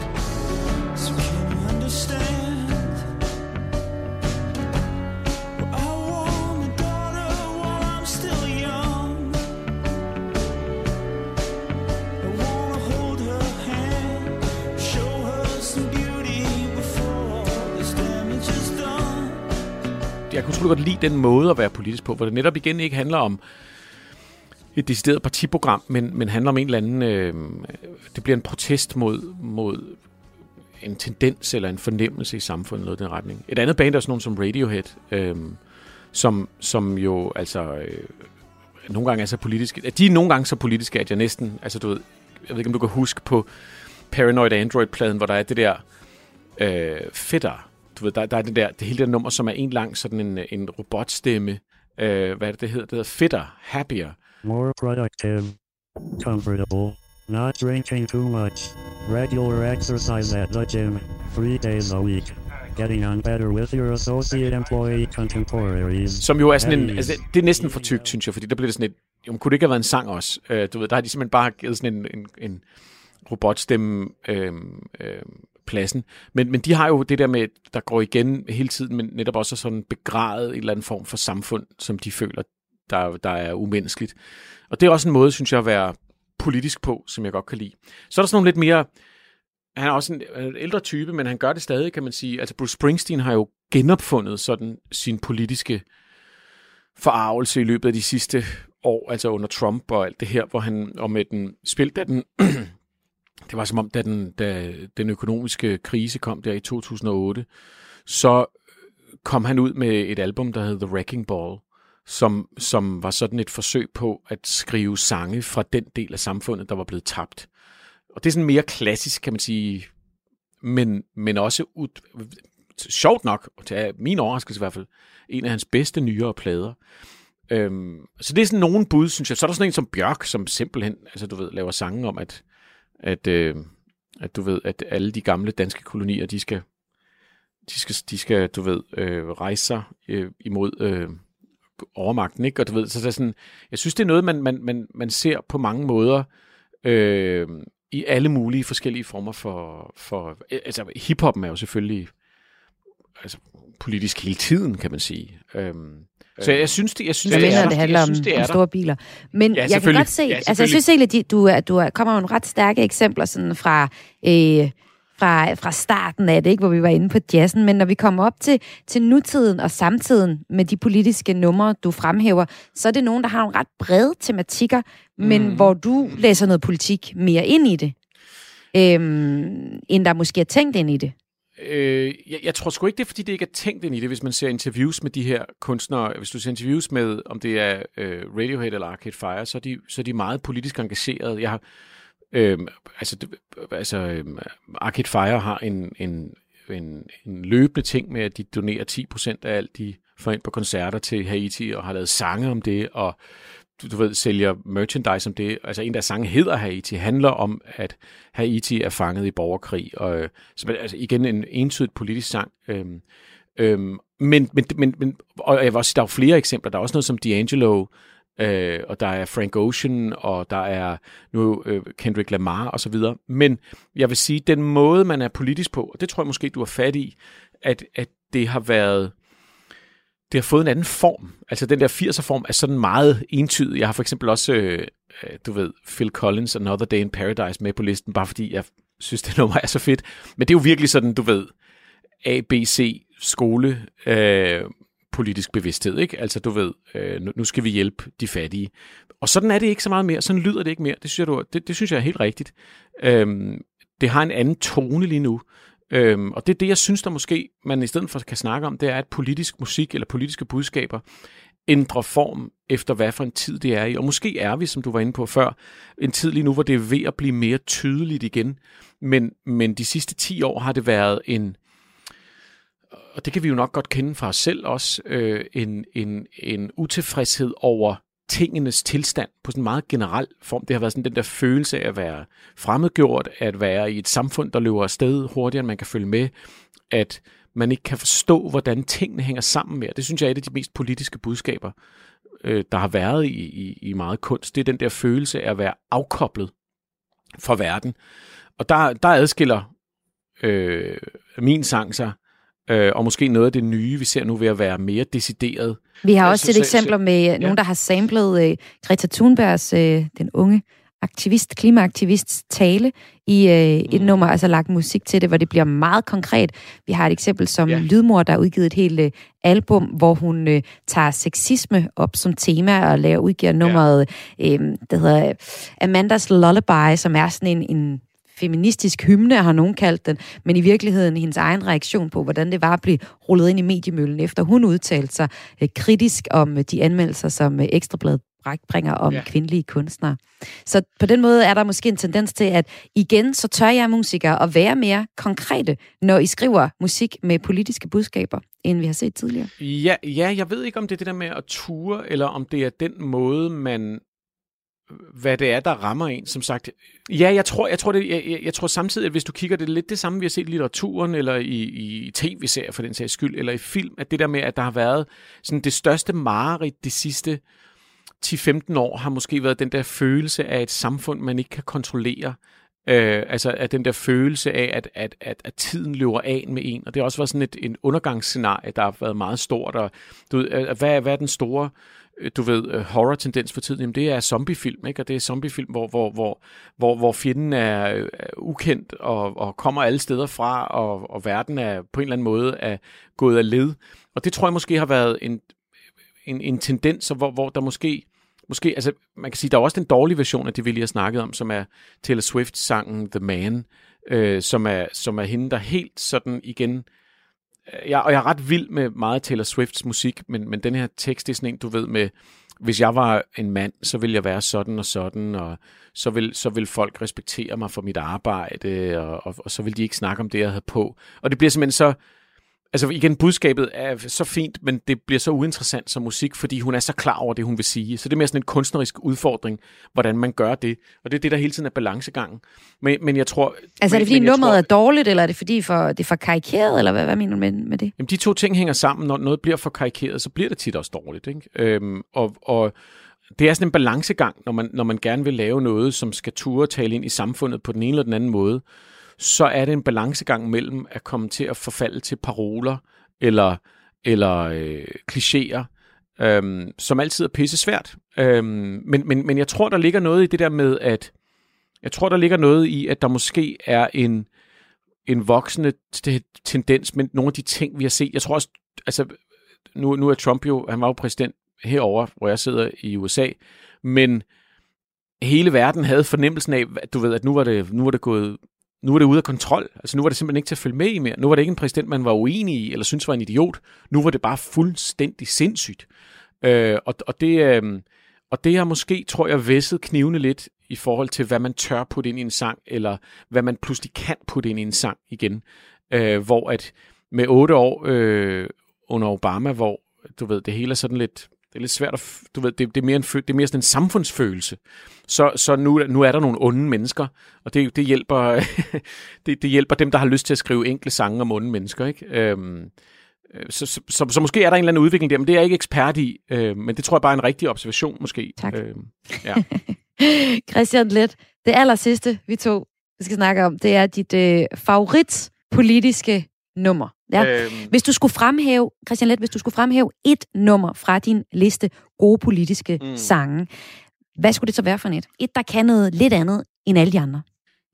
Jeg kunne utrolig godt lide den måde at være politisk på, hvor det netop igen ikke handler om et decideret partiprogram, men, men handler om en eller anden... Øh, det bliver en protest mod, mod en tendens eller en fornemmelse i samfundet, noget i den retning. Et andet band er sådan nogen som Radiohead, øh, som, som jo altså øh, nogle gange er så politiske. De er nogle gange så politiske, at jeg næsten... Altså du ved, jeg ved ikke, om du kan huske på Paranoid Android-pladen, hvor der er det der øh, fedter. Du ved, der, der er det der, det hele det der nummer, som er en lang sådan en, en robotstemme. Øh, hvad er det, det hedder? Det hedder Fitter, Happier. More productive. Comfortable. Not drinking too much. Regular exercise at the gym. Three days a week. Getting on better with your associate employee contemporaries. Som jo er sådan en, altså, det er næsten for tykt, synes jeg, fordi der bliver det sådan et, jo, kunne det ikke have været en sang også? Øh, du ved, der har de simpelthen bare givet sådan en, en, en robotstemme øh, øh, pladsen. Men, men de har jo det der med, der går igen hele tiden, men netop også sådan begravet en eller anden form for samfund, som de føler, der, der er umenneskeligt. Og det er også en måde, synes jeg, at være politisk på, som jeg godt kan lide. Så er der sådan nogle lidt mere... Han er også en, øh, en ældre type, men han gør det stadig, kan man sige. Altså Bruce Springsteen har jo genopfundet sådan sin politiske forarvelse i løbet af de sidste år, altså under Trump og alt det her, hvor han, og med den, spil, da den, *clears throat* det var som om, da den, da den økonomiske krise kom der i 2008, så kom han ud med et album, der hed The Wrecking Ball, som, som var sådan et forsøg på at skrive sange fra den del af samfundet, der var blevet tabt. Og det er sådan mere klassisk, kan man sige, men, men også ud, sjovt nok, og til min overraskelse i hvert fald, en af hans bedste nyere plader. Øhm, så det er sådan nogen bud, synes jeg. Så er der sådan en som Bjørk, som simpelthen, altså du ved, laver sange om, at, at, øh, at du ved, at alle de gamle danske kolonier, de skal, de skal, de skal du ved, øh, rejse sig øh, imod øh, overmagten, ikke? Og du ved, så er sådan, jeg synes, det er noget, man, man, man, man ser på mange måder, øh, i alle mulige forskellige former for, for altså hiphoppen er jo selvfølgelig altså, politisk hele tiden, kan man sige. Øhm, så jeg synes, det, jeg synes, Jeg det mener, er det handler jeg om, synes, det er om store biler. Men Ja, jeg kan godt se, Ja, altså jeg synes egentlig, at du, du er, kommer med nogle ret stærke eksempler sådan fra, øh, fra, fra starten af det, ikke, hvor vi var inde på jazzen. Men når vi kommer op til, til nutiden og samtiden med de politiske numre, du fremhæver, så er det nogen, der har nogle ret brede tematikker, men Mm. hvor du læser noget politik mere ind i det, øhm, end der måske er tænkt ind i det. Øh, jeg, jeg tror sgu ikke, det er, fordi det ikke er tænkt ind i det, hvis man ser interviews med de her kunstnere. Hvis du ser interviews med, om det er øh, Radiohead eller Arcade Fire, så er de, så er de meget politisk engagerede. Jeg har, øh, altså, altså øh, Arcade Fire har en, en, en, en løbende ting med, at de donerer 10% af alt, de får ind på koncerter til Haiti, og har lavet sange om det, og du, du ved, sælger merchandise om det. Altså en der sange hedder Haiti, handler om, at Haiti er fanget i borgerkrig. Og, øh, så, altså igen en entydigt politisk sang. Øhm, øhm, men, men, men, men, og jeg vil også sige, der er jo flere eksempler. Der er også noget som D'Angelo, øh, og der er Frank Ocean, og der er nu øh, Kendrick Lamar og så videre. Men jeg vil sige, den måde, man er politisk på, og det tror jeg måske, du har fat i, at, at det har været det har fået en anden form. Altså den der 80'er form er sådan meget entydig. Jeg har for eksempel også øh, øh, du ved, Phil Collins Another Day in Paradise med på listen, bare fordi jeg synes, det *laughs* nummer er så fedt. Men det er jo virkelig sådan, du ved, ABC skole øh, politisk bevidsthed, ikke? Altså, du ved, øh, nu, skal vi hjælpe de fattige. Og sådan er det ikke så meget mere. Sådan lyder det ikke mere. Det synes jeg, du, det, det synes jeg er helt rigtigt. Øhm, det har en anden tone lige nu. Øhm, og det er det, jeg synes, der måske man i stedet for kan snakke om, det er, at politisk musik eller politiske budskaber ændrer form efter, hvad for en tid det er i. Og måske er vi, som du var inde på før, en tid lige nu, hvor det er ved at blive mere tydeligt igen. Men, men de sidste 10 år har det været en, og det kan vi jo nok godt kende fra os selv også, øh, en, en, en utilfredshed over tingenes tilstand på sådan en meget generel form. Det har været sådan den der følelse af at være fremmedgjort, at være i et samfund, der løber afsted hurtigere, end man kan følge med, at man ikke kan forstå, hvordan tingene hænger sammen mere. Det synes jeg er et af de mest politiske budskaber, øh, der har været i, i, i meget kunst. Det er den der følelse af at være afkoblet fra verden. Og der, der adskiller øh, min sang sig, øh, og måske noget af det nye, vi ser nu ved at være mere decideret. Vi har også synes, set eksempler med ja. nogen, der har samlet øh, Greta Thunbergs, øh, den unge aktivist, klimaaktivist tale i øh, et Mm. nummer, altså lagt musik til det, hvor det bliver meget konkret. Vi har et eksempel som ja. Lydmor, der har udgivet et helt øh, album, hvor hun øh, tager sexisme op som tema og laver, udgiver nummeret, øh, der hedder øh, Amandas Lullaby, som er sådan en, en feministisk hymne, har nogen kaldt den, men i virkeligheden hendes egen reaktion på, hvordan det var at blive rullet ind i mediemøllen, efter hun udtalte sig øh, kritisk om øh, de anmeldelser, som øh, Ekstrabladet bringer om ja. kvindelige kunstnere. Så på den måde er der måske en tendens til, at igen, så tør jeg musikere at være mere konkrete, når I skriver musik med politiske budskaber, end vi har set tidligere. Ja, ja, jeg ved ikke, om det er det der med at ture, eller om det er den måde, man hvad det er, der rammer en, som sagt. Ja, jeg tror, jeg tror, det, jeg, jeg, jeg tror samtidig, at hvis du kigger, det er lidt det samme, vi har set i litteraturen, eller i, i tv-serier for den sags skyld, eller i film, at det der med, at der har været sådan det største mareridt de sidste 10-15 år, har måske været den der følelse af et samfund, man ikke kan kontrollere. Øh, altså at den der følelse af, at, at, at, at tiden løber af med en. Og det har også været sådan et en undergangsscenarie, der har været meget stort. Og, du ved, øh, hvad, hvad er den store øh, du ved, øh, horror-tendens for tiden, jamen det er zombiefilm, ikke? Og det er zombiefilm, hvor, hvor, hvor, hvor, hvor fjenden er, er ukendt og, og kommer alle steder fra, og, og verden er på en eller anden måde er gået af led. Og det tror jeg måske har været en, en, en tendens, hvor, hvor der måske, måske, altså man kan sige, der er også den dårlige version af det, vi lige har snakket om, som er Taylor Swift-sangen The Man, øh, som, er, som er hende, der helt sådan igen, øh, jeg, og jeg er ret vild med meget Taylor Swifts musik, men, men den her tekst, det er sådan en, du ved, med, hvis jeg var en mand, så ville jeg være sådan og sådan, og så vil, så vil folk respektere mig for mit arbejde, og, og, og så vil de ikke snakke om det, jeg havde på. Og det bliver simpelthen så, altså igen, budskabet er så fint, men det bliver så uinteressant som musik, fordi hun er så klar over det, hun vil sige. Så det er mere sådan en kunstnerisk udfordring, hvordan man gør det. Og det er det, der hele tiden er balancegangen. Men, men jeg tror... Altså er det fordi men nummeret tror, er dårligt, eller er det fordi for, det er for karikeret, eller hvad, hvad mener du med, med det? Jamen, de to ting hænger sammen. Når noget bliver for karikeret, så bliver det tit også dårligt. Ikke? Øhm, og, og det er sådan en balancegang, når man, når man gerne vil lave noget, som skal ture tale ind i samfundet på den ene eller den anden måde, så er det en balancegang mellem at komme til at forfalde til paroler eller, eller øh, klichéer, øhm, som altid er pisse svært. Øhm, men, men, men jeg tror, der ligger noget i det der med, at jeg tror, der ligger noget i, at der måske er en, en voksende t- tendens med nogle af de ting, vi har set. Jeg tror også, altså, nu, nu er Trump jo, han var jo præsident herover, hvor jeg sidder i USA, men hele verden havde fornemmelsen af, at du ved, at nu var det, nu var det gået nu var det ude af kontrol. Altså nu var det simpelthen ikke til at følge med i mere. Nu var det ikke en præsident, man var uenig i, eller synes var en idiot. Nu var det bare fuldstændig sindssygt. Øh, og, og, det, øh, og det har måske, tror jeg, væsset knivene lidt i forhold til, hvad man tør putte ind i en sang, eller hvad man pludselig kan putte ind i en sang igen. Øh, hvor at med otte år øh, under Obama, hvor du ved, det hele er sådan lidt, det er lidt svært at, du ved, det, det, er mere en, det er mere sådan en samfundsfølelse. Så, så nu, nu er der nogle onde mennesker, og det, det, hjælper, *laughs* det, det hjælper dem, der har lyst til at skrive enkle sange om onde mennesker. Ikke? Øhm, øh, så, så, så, så måske er der en eller anden udvikling der, men det er jeg ikke ekspert i, øh, men det tror jeg bare er en rigtig observation måske. Tak. Øhm, ja. *laughs* Christian Let, det aller sidste, vi to skal snakke om, det er dit øh, favorit politiske nummer. Ja. Øhm, Hvis du skulle fremhæve, Christian Let, hvis du skulle fremhæve et nummer fra din liste gode politiske Mm. sange, Hvad skulle det så være for et? Et, der kan noget lidt andet end alle de andre.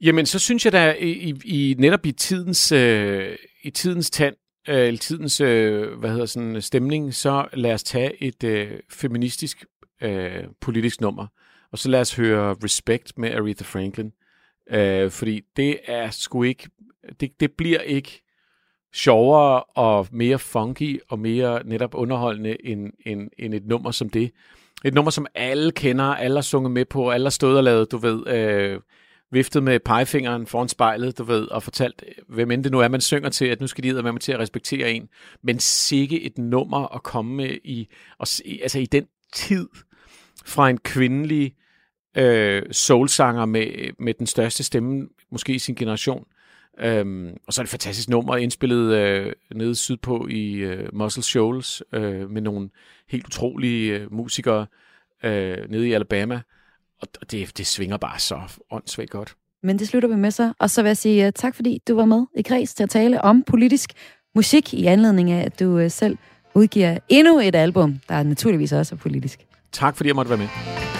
Jamen, så synes jeg da i, i, i netop i tidens, øh, i tidens tand, øh, eller tidens øh, hvad hedder sådan, stemning, så lad os tage et øh, feministisk øh, politisk nummer. Og så lad os høre Respect med Aretha Franklin. Øh, fordi det er sgu ikke, det, det bliver ikke sjovere og mere funky og mere netop underholdende end, end, end et nummer som det. Et nummer, som alle kender, alle har sunget med på, alle har stået og lavet, du ved, øh, viftet med pegefingeren foran spejlet, du ved, og fortalt, hvem end det nu er, man synger til, at nu skal de være med til at respektere en. Men sikke et nummer at komme med i, og, se- altså i den tid fra en kvindelig øh, soulsanger med, med den største stemme, måske i sin generation. Øhm, og så er det et fantastisk nummer, indspillet øh, nede sydpå i øh, Muscle Shoals øh, med nogle helt utrolige øh, musikere øh, nede i Alabama. Og det, det svinger bare så åndssvagt godt. Men det slutter vi med så. Og så vil jeg sige uh, tak, fordi du var med i Græs til at tale om politisk musik i anledning af, at du uh, selv udgiver endnu et album, der naturligvis også er politisk. Tak fordi jeg måtte være med.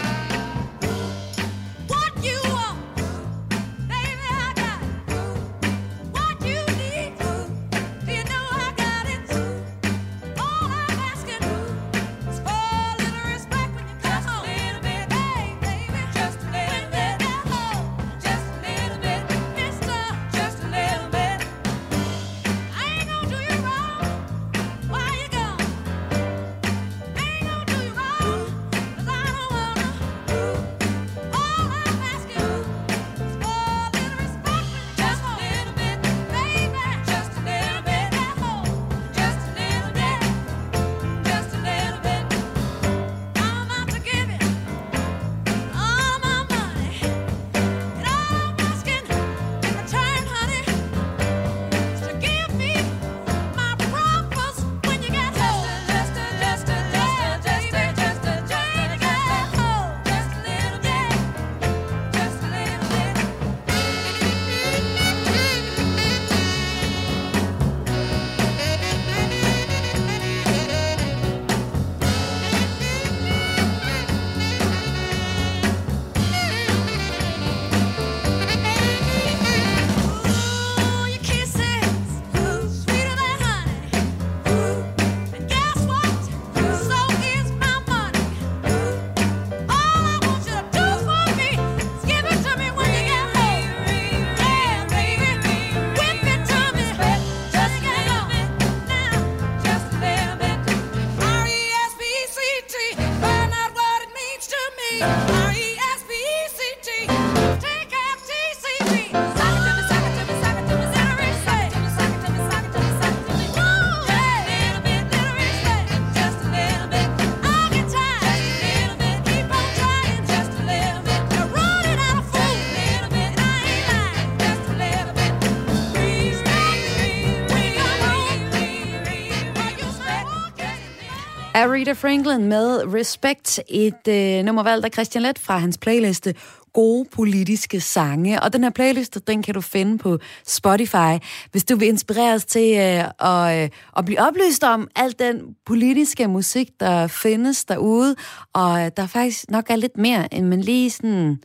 Aretha Franklin med Respect, et øh, nummer valgt af Christian Let fra hans playliste gode politiske sange. Og den her playliste, den kan du finde på Spotify, hvis du vil inspireres til øh, at, øh, at blive oplyst om al den politiske musik, der findes derude. Og øh, der faktisk nok er lidt mere, end man lige sådan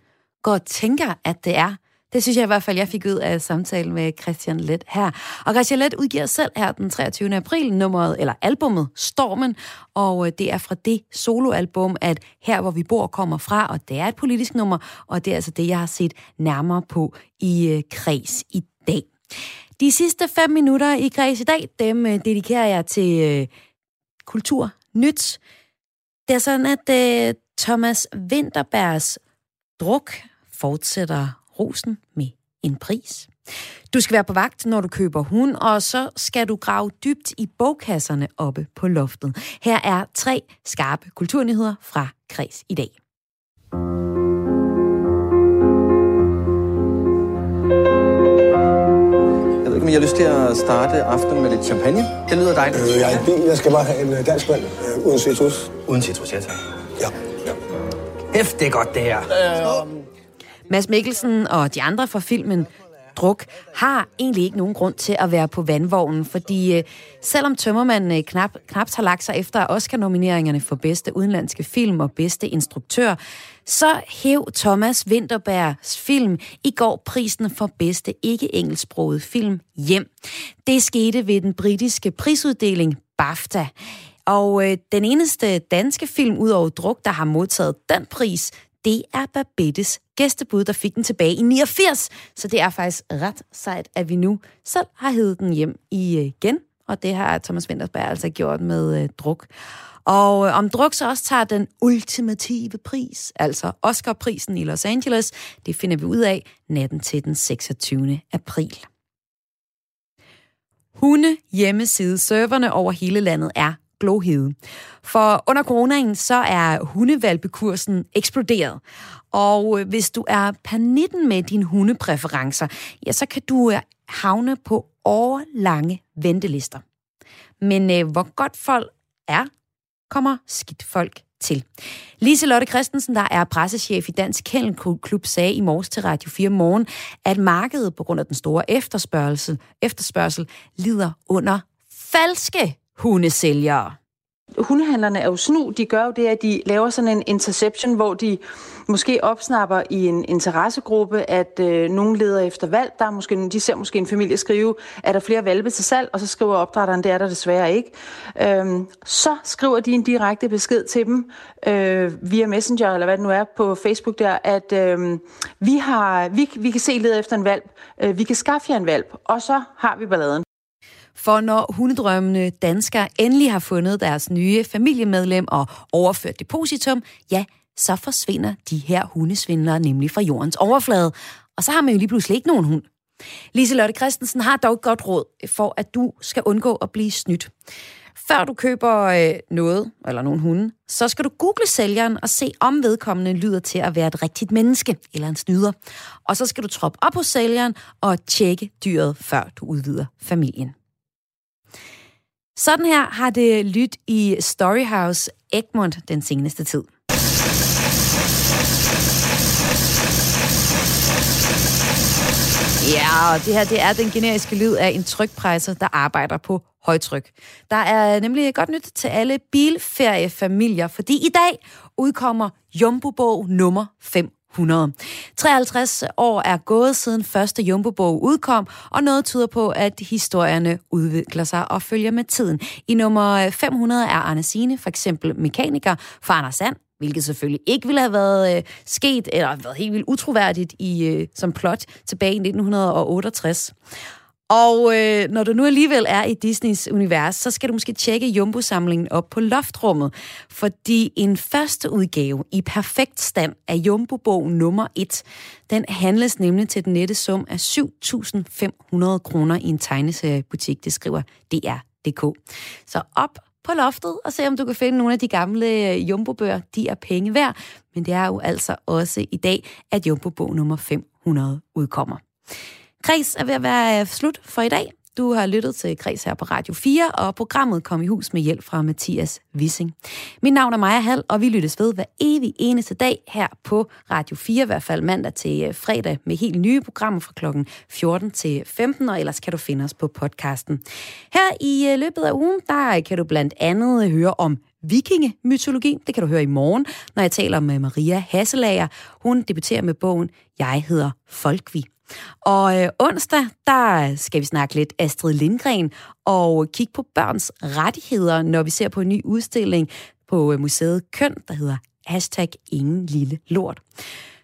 går og tænker, at det er. Det synes jeg i hvert fald, jeg fik ud af samtalen med Christian Let her. Og Christian Let udgiver selv her den 23. april nummeret, eller albummet Stormen, og øh, det er fra det soloalbum, at Her hvor vi bor kommer fra, og det er et politisk nummer, og det er altså det, jeg har set nærmere på i øh, kreds i dag. De sidste fem minutter i kreds i dag, dem øh, dedikerer jeg til kultur nyt. Det er sådan, at Thomas Winterbergs druk fortsætter rosen med en pris. Du skal være på vagt, når du køber hund, og så skal du grave dybt i bogkasserne oppe på loftet. Her er tre skarpe kulturnyheder fra Kreds i dag. Jeg ved ikke, om I har lyst til at starte aftenen med lidt champagne. Det lyder dejligt. Øh, jeg er i bil. Jeg skal bare have en øh, dansk vand øh, uden citrus. Uden citrus, ja tak. Ja. Hæft, det er godt det her. Mads Mikkelsen og de andre fra filmen druk, har egentlig ikke nogen grund til at være på vandvognen, fordi øh, selvom Tømmermand øh, knap, knapt har lagt sig efter Oscar-nomineringerne for bedste udenlandske film og bedste instruktør, så hæv Thomas Winterbergs film i går prisen for bedste ikke-engelsksproget film hjem. Det skete ved den britiske prisuddeling BAFTA. Og øh, den eneste danske film ud over druk, der har modtaget den pris, det er Babettes gæstebud, der fik den tilbage i 89. Så det er faktisk ret sejt, at vi nu selv har hævet den hjem øh, igen. Og det har Thomas Wintersberg altså gjort med øh, druk. Og øh, om druk så også tager den ultimative pris, altså Oscar-prisen i Los Angeles, det finder vi ud af natten til den 26. april. Hunde hjemmeside serverne over hele landet er glohede. For under coronaen, så er hundevalpekursen eksploderet. Og øh, hvis du er panitten med dine hundepræferencer, ja, så kan du øh, havne på årlange ventelister. Men øh, hvor godt folk er, kommer skidt folk til. Lise Lotte Christensen, der er pressechef i Dansk Kennelklub, sagde i morges til Radio 4 Morgen, at markedet på grund af den store efterspørgsel, efterspørgsel lider under falske hundesælgere. hundehandlerne er jo snu. De gør jo det, at de laver sådan en interception, hvor de måske opsnapper i en interessegruppe, at øh, nogen leder efter valg. Der er måske, de ser måske en familie skrive, er der flere valpe til salg, og så skriver opdrætteren, det er der desværre ikke. Øhm, så skriver de en direkte besked til dem øh, via Messenger, eller hvad det nu er på Facebook der, at øh, vi, har, vi, vi kan se leder efter en valp, øh, vi kan skaffe jer en valp, og så har vi balladen. For når hundedrømmende danskere endelig har fundet deres nye familiemedlem og overført depositum, ja, så forsvinder de her hundesvindlere nemlig fra jordens overflade. Og så har man jo lige pludselig ikke nogen hund. Lise Lotte Christensen har dog et godt råd for, at du skal undgå at blive snydt. Før du køber øh, noget, eller nogen hunde, så skal du google sælgeren og se, om vedkommende lyder til at være et rigtigt menneske eller en snyder. Og så skal du troppe op hos sælgeren og tjekke dyret, før du udvider familien. Sådan her har det lyttet i Storyhouse Egmont den seneste tid. Ja, og det her det er den generiske lyd af en trykpresser, der arbejder på højtryk. Der er nemlig godt nyt til alle bilferiefamilier, fordi i dag udkommer Jumbo-bog nummer 100. 53 år er gået siden første Jumbo-bog udkom, og noget tyder på, at historierne udvikler sig og følger med tiden. I nummer 500 er Arne Sine for eksempel mekaniker for Anders Sand, hvilket selvfølgelig ikke ville have været øh, sket, eller været helt vildt utroværdigt i, øh, som plot tilbage i 1968. Og øh, når du nu alligevel er i Disneys univers, så skal du måske tjekke Jumbo-samlingen op på loftrummet, fordi en første udgave i perfekt stand af Jumbo-bog nummer 1, den handles nemlig til den nette sum af 7.500 kroner i en tegneseriebutik, det skriver DR.dk. Så op på loftet og se, om du kan finde nogle af de gamle øh, Jumbo-bøger. De er penge værd, men det er jo altså også i dag, at Jumbo-bog nummer 500 udkommer. Kreds er ved at være øh, slut for i dag. Du har lyttet til Kreds her på Radio 4, og programmet kom i hus med hjælp fra Mathias Wissing. Mit navn er Maja Hall, og vi lyttes ved hver evig eneste dag her på Radio 4, i hvert fald mandag til øh, fredag, med helt nye programmer fra klokken 14 til 15, og ellers kan du finde os på podcasten. Her i øh, løbet af ugen, der kan du blandt andet høre om vikingemytologi. Det kan du høre i morgen, når jeg taler med Maria Hasselager. Hun debuterer med bogen Jeg hedder Folkvi. Og øh, onsdag, der skal vi snakke lidt Astrid Lindgren og kigge på børns rettigheder, når vi ser på en ny udstilling på øh, museet Køn, der hedder hashtag ingen lille lort.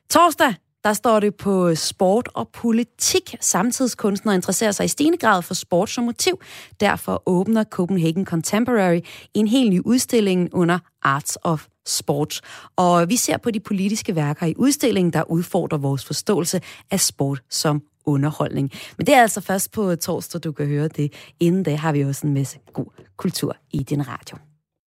Torsdag, der står det på sport og politik. Samtidskunstnere interesserer sig i stigende grad for sport som motiv. Derfor åbner Copenhagen Contemporary en helt ny udstilling under Arts of Sport. Og vi ser på de politiske værker i udstillingen, der udfordrer vores forståelse af sport som underholdning. Men det er altså først på torsdag, du kan høre det. Inden da har vi også en masse god kultur i din radio.